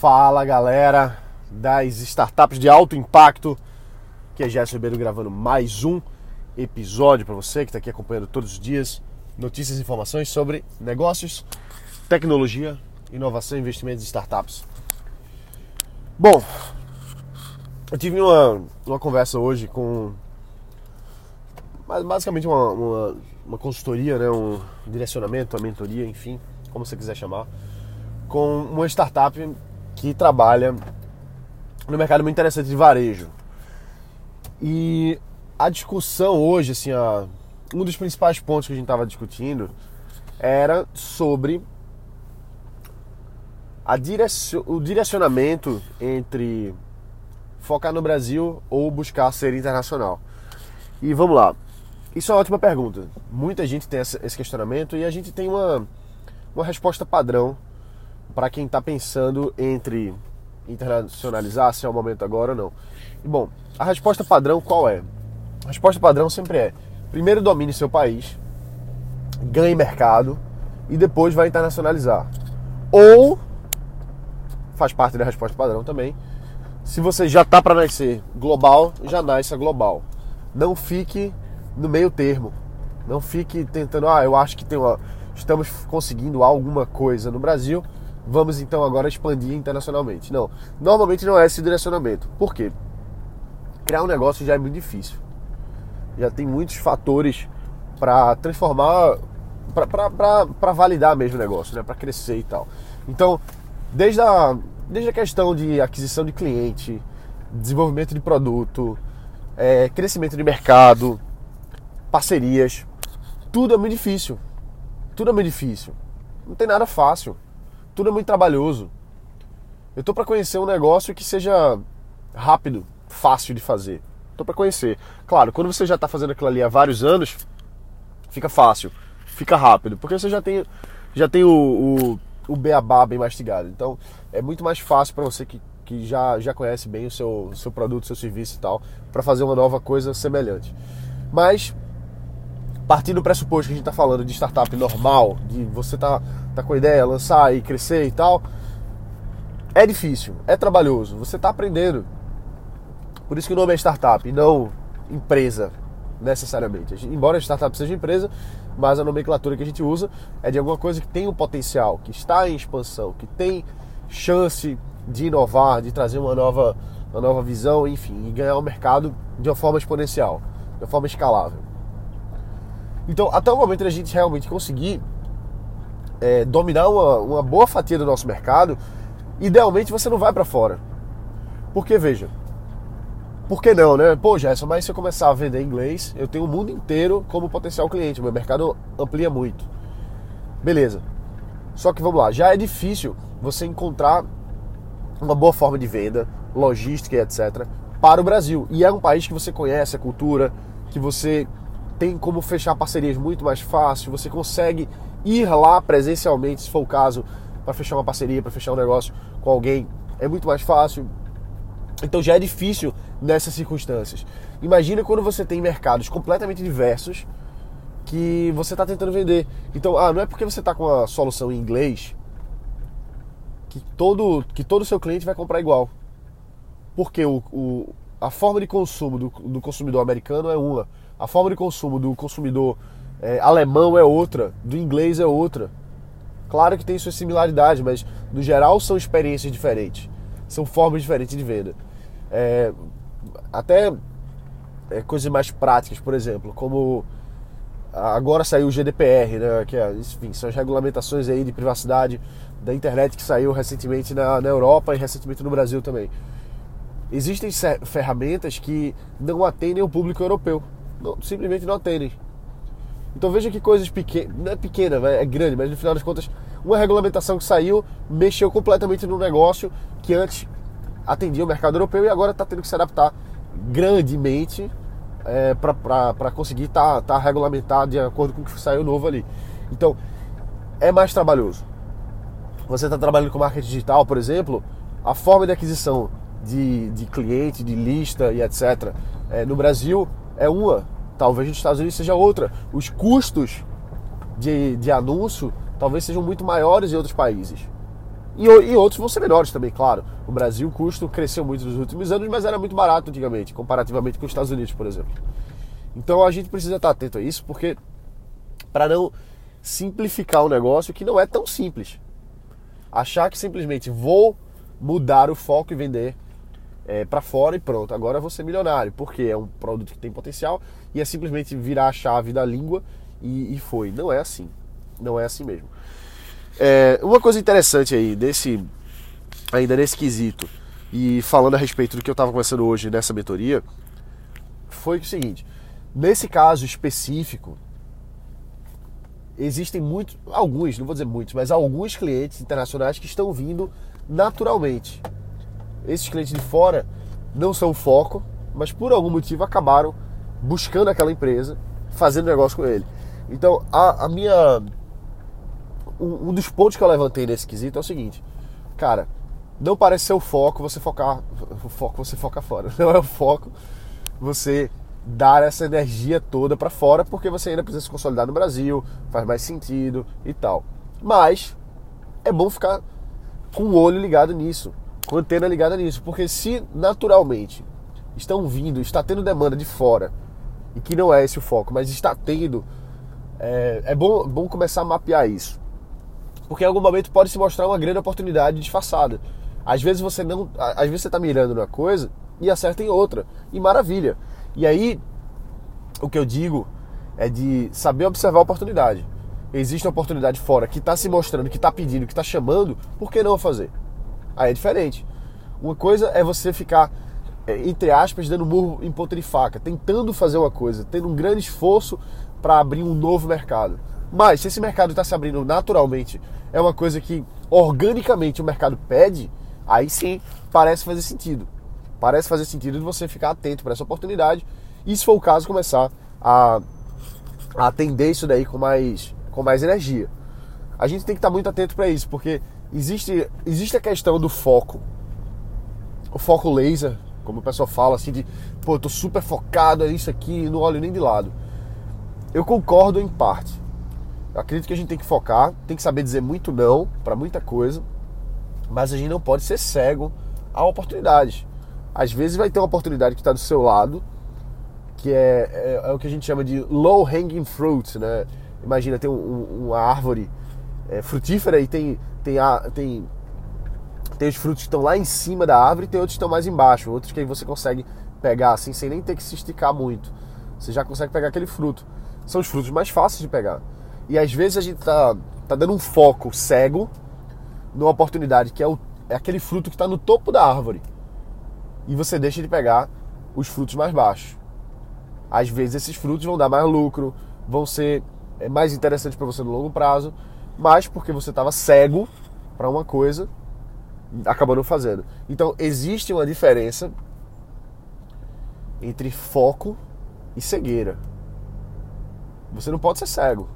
Fala galera das startups de alto impacto, que é Gerson Ribeiro gravando mais um episódio para você que está aqui acompanhando todos os dias notícias e informações sobre negócios, tecnologia, inovação e investimentos em startups. Bom, eu tive uma, uma conversa hoje com basicamente uma, uma, uma consultoria, né, um direcionamento, uma mentoria, enfim, como você quiser chamar, com uma startup que trabalha no mercado muito interessante de varejo. E a discussão hoje, assim, a, um dos principais pontos que a gente estava discutindo era sobre a direcion, o direcionamento entre focar no Brasil ou buscar ser internacional. E vamos lá. Isso é uma ótima pergunta. Muita gente tem esse questionamento e a gente tem uma, uma resposta padrão para quem está pensando entre internacionalizar, se é o momento agora ou não. Bom, a resposta padrão qual é? A resposta padrão sempre é: primeiro domine seu país, ganhe mercado e depois vai internacionalizar. Ou faz parte da resposta padrão também. Se você já tá para nascer global, já nasce global. Não fique no meio termo. Não fique tentando, ah, eu acho que tem uma, estamos conseguindo alguma coisa no Brasil, vamos então agora expandir internacionalmente. Não, normalmente não é esse direcionamento. Por quê? Criar um negócio já é muito difícil. Já tem muitos fatores para transformar, para validar mesmo o negócio, né? para crescer e tal. Então, desde a, desde a questão de aquisição de cliente, desenvolvimento de produto, é, crescimento de mercado, parcerias, tudo é muito difícil. Tudo é muito difícil. Não tem nada fácil tudo é muito trabalhoso. Eu tô para conhecer um negócio que seja rápido, fácil de fazer. Tô para conhecer. Claro, quando você já tá fazendo aquilo ali há vários anos, fica fácil, fica rápido, porque você já tem já tem o, o, o beabá bem mastigado. Então, é muito mais fácil para você que, que já, já conhece bem o seu, seu produto, seu serviço e tal, para fazer uma nova coisa semelhante. Mas partindo do pressuposto que a gente está falando de startup normal, de você tá, tá com a ideia, lançar e crescer e tal, é difícil, é trabalhoso, você está aprendendo. Por isso que o nome é startup não empresa, necessariamente. Embora a startup seja empresa, mas a nomenclatura que a gente usa é de alguma coisa que tem um potencial, que está em expansão, que tem chance de inovar, de trazer uma nova, uma nova visão, enfim, e ganhar o mercado de uma forma exponencial, de uma forma escalável. Então, até o momento da gente realmente conseguir é, dominar uma, uma boa fatia do nosso mercado, idealmente você não vai para fora. Porque, veja, por que não, né? Pô, Gerson, mas se eu começar a vender inglês, eu tenho o mundo inteiro como potencial cliente, meu mercado amplia muito. Beleza. Só que vamos lá, já é difícil você encontrar uma boa forma de venda, logística etc. para o Brasil. E é um país que você conhece a cultura, que você tem como fechar parcerias muito mais fácil, você consegue ir lá presencialmente, se for o caso, para fechar uma parceria, para fechar um negócio com alguém, é muito mais fácil. Então já é difícil nessas circunstâncias. Imagina quando você tem mercados completamente diversos que você está tentando vender. Então, ah, não é porque você está com a solução em inglês que todo que todo seu cliente vai comprar igual. Porque o, o a forma de consumo do, do consumidor americano é uma a forma de consumo do consumidor é, alemão é outra, do inglês é outra. Claro que tem suas similaridades, mas no geral são experiências diferentes, são formas diferentes de venda. É, até é, coisas mais práticas, por exemplo, como agora saiu o GDPR, né, que é, enfim, são as regulamentações aí de privacidade da internet que saiu recentemente na, na Europa e recentemente no Brasil também. Existem ferramentas que não atendem o público europeu não, simplesmente não atendem. Então veja que coisas pequenas, não é pequena, é grande, mas no final das contas, uma regulamentação que saiu mexeu completamente no negócio que antes atendia o mercado europeu e agora está tendo que se adaptar grandemente é, para conseguir estar tá, tá regulamentado de acordo com o que saiu novo ali. Então, é mais trabalhoso. Você está trabalhando com marketing digital, por exemplo, a forma de aquisição de, de cliente, de lista e etc. É, no Brasil é uma, talvez nos Estados Unidos seja outra. Os custos de, de anúncio talvez sejam muito maiores em outros países. E, e, outros vão ser menores também, claro. O Brasil, o custo cresceu muito nos últimos anos, mas era muito barato antigamente, comparativamente com os Estados Unidos, por exemplo. Então a gente precisa estar atento a isso, porque para não simplificar um negócio que não é tão simples. Achar que simplesmente vou mudar o foco e vender é, para fora e pronto, agora eu vou ser milionário, porque é um produto que tem potencial e é simplesmente virar a chave da língua e, e foi. Não é assim. Não é assim mesmo. É, uma coisa interessante aí, desse, ainda nesse quesito, e falando a respeito do que eu estava conversando hoje nessa mentoria, foi o seguinte: nesse caso específico, existem muitos, alguns, não vou dizer muitos, mas alguns clientes internacionais que estão vindo naturalmente. Esses clientes de fora não são o foco, mas por algum motivo acabaram buscando aquela empresa, fazendo negócio com ele. Então, a, a minha. Um, um, dos pontos que eu levantei nesse quesito é o seguinte, cara, não parece ser o foco você focar. O foco você focar fora. Não é o foco você dar essa energia toda para fora, porque você ainda precisa se consolidar no Brasil, faz mais sentido e tal. Mas é bom ficar com o olho ligado nisso, antena ligada nisso, porque se naturalmente estão vindo, está tendo demanda de fora, e que não é esse o foco, mas está tendo, é, é bom, bom começar a mapear isso. Porque em algum momento pode se mostrar uma grande oportunidade disfarçada. Às vezes você não. Às vezes você está mirando numa coisa e acerta em outra. E maravilha. E aí, o que eu digo é de saber observar a oportunidade. Existe uma oportunidade fora que está se mostrando, que está pedindo, que está chamando, por que não fazer? Aí é diferente. Uma coisa é você ficar, é, entre aspas, dando murro em ponta de faca, tentando fazer uma coisa, tendo um grande esforço para abrir um novo mercado. Mas se esse mercado está se abrindo naturalmente, é uma coisa que organicamente o mercado pede, aí sim parece fazer sentido parece fazer sentido de você ficar atento para essa oportunidade e, se for o caso, começar a, a atender isso daí com mais, com mais energia. A gente tem que estar muito atento para isso, porque existe, existe a questão do foco. O foco laser, como o pessoal fala, assim, de pô, eu tô super focado, é isso aqui, não olho nem de lado. Eu concordo em parte. Eu acredito que a gente tem que focar, tem que saber dizer muito não para muita coisa, mas a gente não pode ser cego a oportunidades. Às vezes vai ter uma oportunidade que está do seu lado, que é, é, é, o que a gente chama de low hanging fruit, né? Imagina, tem um, uma árvore é, frutífera e tem, tem, a, tem, tem os frutos que estão lá em cima da árvore tem outros que estão mais embaixo, outros que você consegue pegar assim, sem nem ter que se esticar muito. Você já consegue pegar aquele fruto. São os frutos mais fáceis de pegar. E às vezes a gente tá, tá dando um foco cego numa oportunidade que é, o, é aquele fruto que está no topo da árvore e você deixa de pegar os frutos mais baixos. Às vezes esses frutos vão dar mais lucro, vão ser é, mais interessantes para você no longo prazo, mas porque você estava cego para uma coisa, acabou não fazendo. Então existe uma diferença entre foco e cegueira. Você não pode ser cego,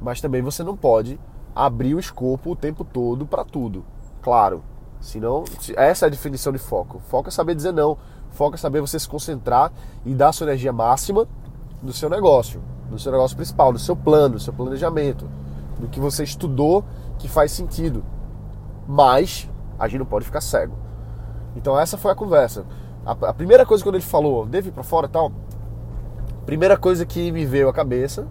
mas também você não pode abrir o escopo o tempo todo para tudo. Claro, Senão, essa é a definição de foco. Foco é saber dizer não. Foco é saber você se concentrar e dar a sua energia máxima no seu negócio, no seu negócio principal, no seu plano, no seu planejamento, no que você estudou que faz sentido. Mas a gente não pode ficar cego. Então essa foi a conversa. A, a primeira coisa quando ele falou, deve ir para fora tal, primeira coisa que me veio à cabeça,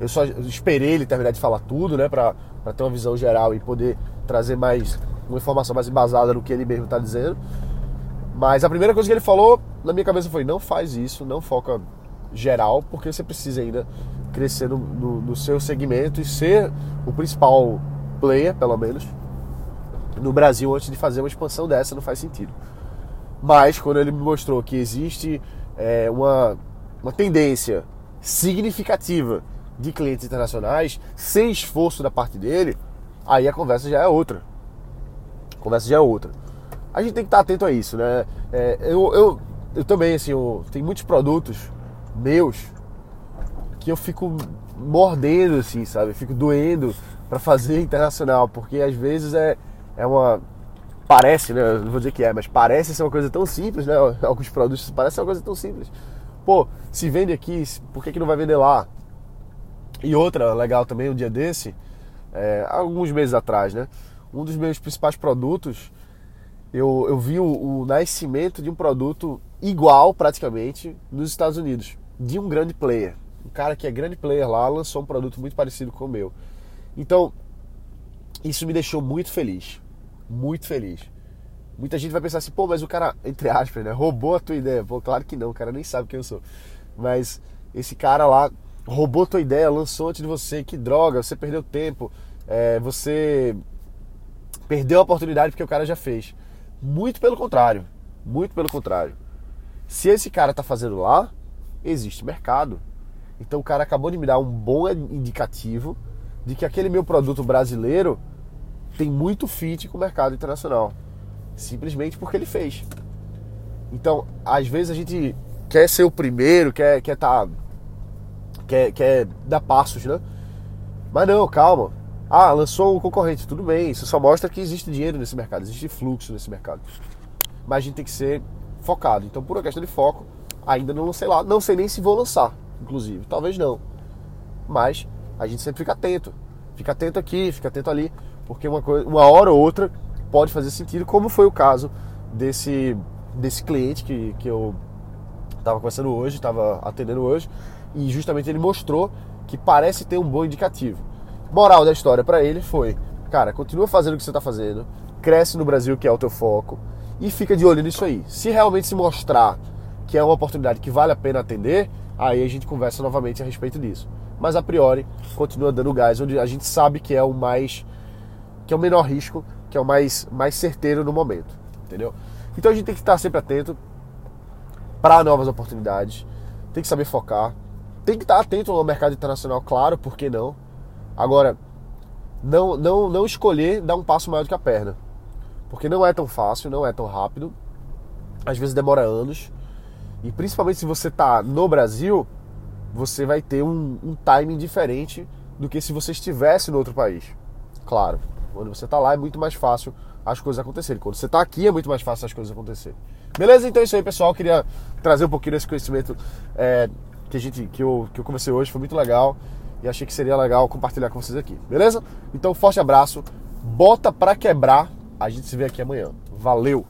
eu só esperei ele terminar de falar tudo, né, para ter uma visão geral e poder trazer mais uma informação mais embasada no que ele mesmo está dizendo. Mas a primeira coisa que ele falou na minha cabeça foi: não faz isso, não foca geral, porque você precisa ainda crescer no, no, no seu segmento e ser o principal player, pelo menos, no Brasil antes de fazer uma expansão dessa, não faz sentido. Mas quando ele me mostrou que existe é, uma, uma tendência significativa de clientes internacionais, sem esforço da parte dele, aí a conversa já é outra conversa já é outra. A gente tem que estar atento a isso, né? É, eu, eu, eu também, assim, eu, tem muitos produtos meus que eu fico mordendo, assim, sabe? Eu fico doendo para fazer internacional, porque às vezes é, é uma. Parece, né? não vou dizer que é, mas parece ser uma coisa tão simples, né? Alguns produtos parecem uma coisa tão simples. Pô, se vende aqui, por que, que não vai vender lá? E outra legal também, um dia desse, é, alguns meses atrás, né? um dos meus principais produtos, eu, eu vi o, o nascimento de um produto igual praticamente nos Estados Unidos, de um grande player. Um cara que é grande player lá lançou um produto muito parecido com o meu. Então, isso me deixou muito feliz. Muito feliz. Muita gente vai pensar assim, pô, mas o cara, entre aspas, né, roubou a tua ideia. Pô, claro que não, o cara nem sabe quem eu sou. Mas esse cara lá roubou a tua ideia, lançou antes de você, que droga, você perdeu tempo, é, você perdeu a oportunidade porque o cara já fez. Muito pelo contrário, muito pelo contrário. Se esse cara tá fazendo lá, existe mercado. Então o cara acabou de me dar um bom indicativo de que aquele meu produto brasileiro tem muito fit com o mercado internacional. Simplesmente porque ele fez. Então, às vezes a gente quer ser o primeiro, quer quer tá quer, quer dar passos, né? Mas não, calma. Ah, lançou um concorrente, tudo bem. Isso só mostra que existe dinheiro nesse mercado, existe fluxo nesse mercado. Mas a gente tem que ser focado. Então, por uma questão de foco, ainda não sei lá, não sei nem se vou lançar, inclusive, talvez não. Mas a gente sempre fica atento. Fica atento aqui, fica atento ali, porque uma, coisa, uma hora ou outra pode fazer sentido, como foi o caso desse, desse cliente que, que eu estava conversando hoje, estava atendendo hoje, e justamente ele mostrou que parece ter um bom indicativo. Moral da história para ele foi: cara, continua fazendo o que você está fazendo, cresce no Brasil, que é o teu foco, e fica de olho nisso aí. Se realmente se mostrar que é uma oportunidade que vale a pena atender, aí a gente conversa novamente a respeito disso. Mas a priori, continua dando gás, onde a gente sabe que é o mais. que é o menor risco, que é o mais, mais certeiro no momento. Entendeu? Então a gente tem que estar sempre atento para novas oportunidades, tem que saber focar, tem que estar atento ao mercado internacional, claro, por que não? Agora, não, não, não escolher dar um passo maior do que a perna. Porque não é tão fácil, não é tão rápido. Às vezes demora anos. E principalmente se você está no Brasil, você vai ter um, um timing diferente do que se você estivesse no outro país. Claro, quando você está lá é muito mais fácil as coisas acontecerem. Quando você está aqui é muito mais fácil as coisas acontecerem. Beleza? Então é isso aí, pessoal. Eu queria trazer um pouquinho desse conhecimento é, que, a gente, que, eu, que eu comecei hoje. Foi muito legal e achei que seria legal compartilhar com vocês aqui. Beleza? Então, forte abraço. Bota pra quebrar. A gente se vê aqui amanhã. Valeu!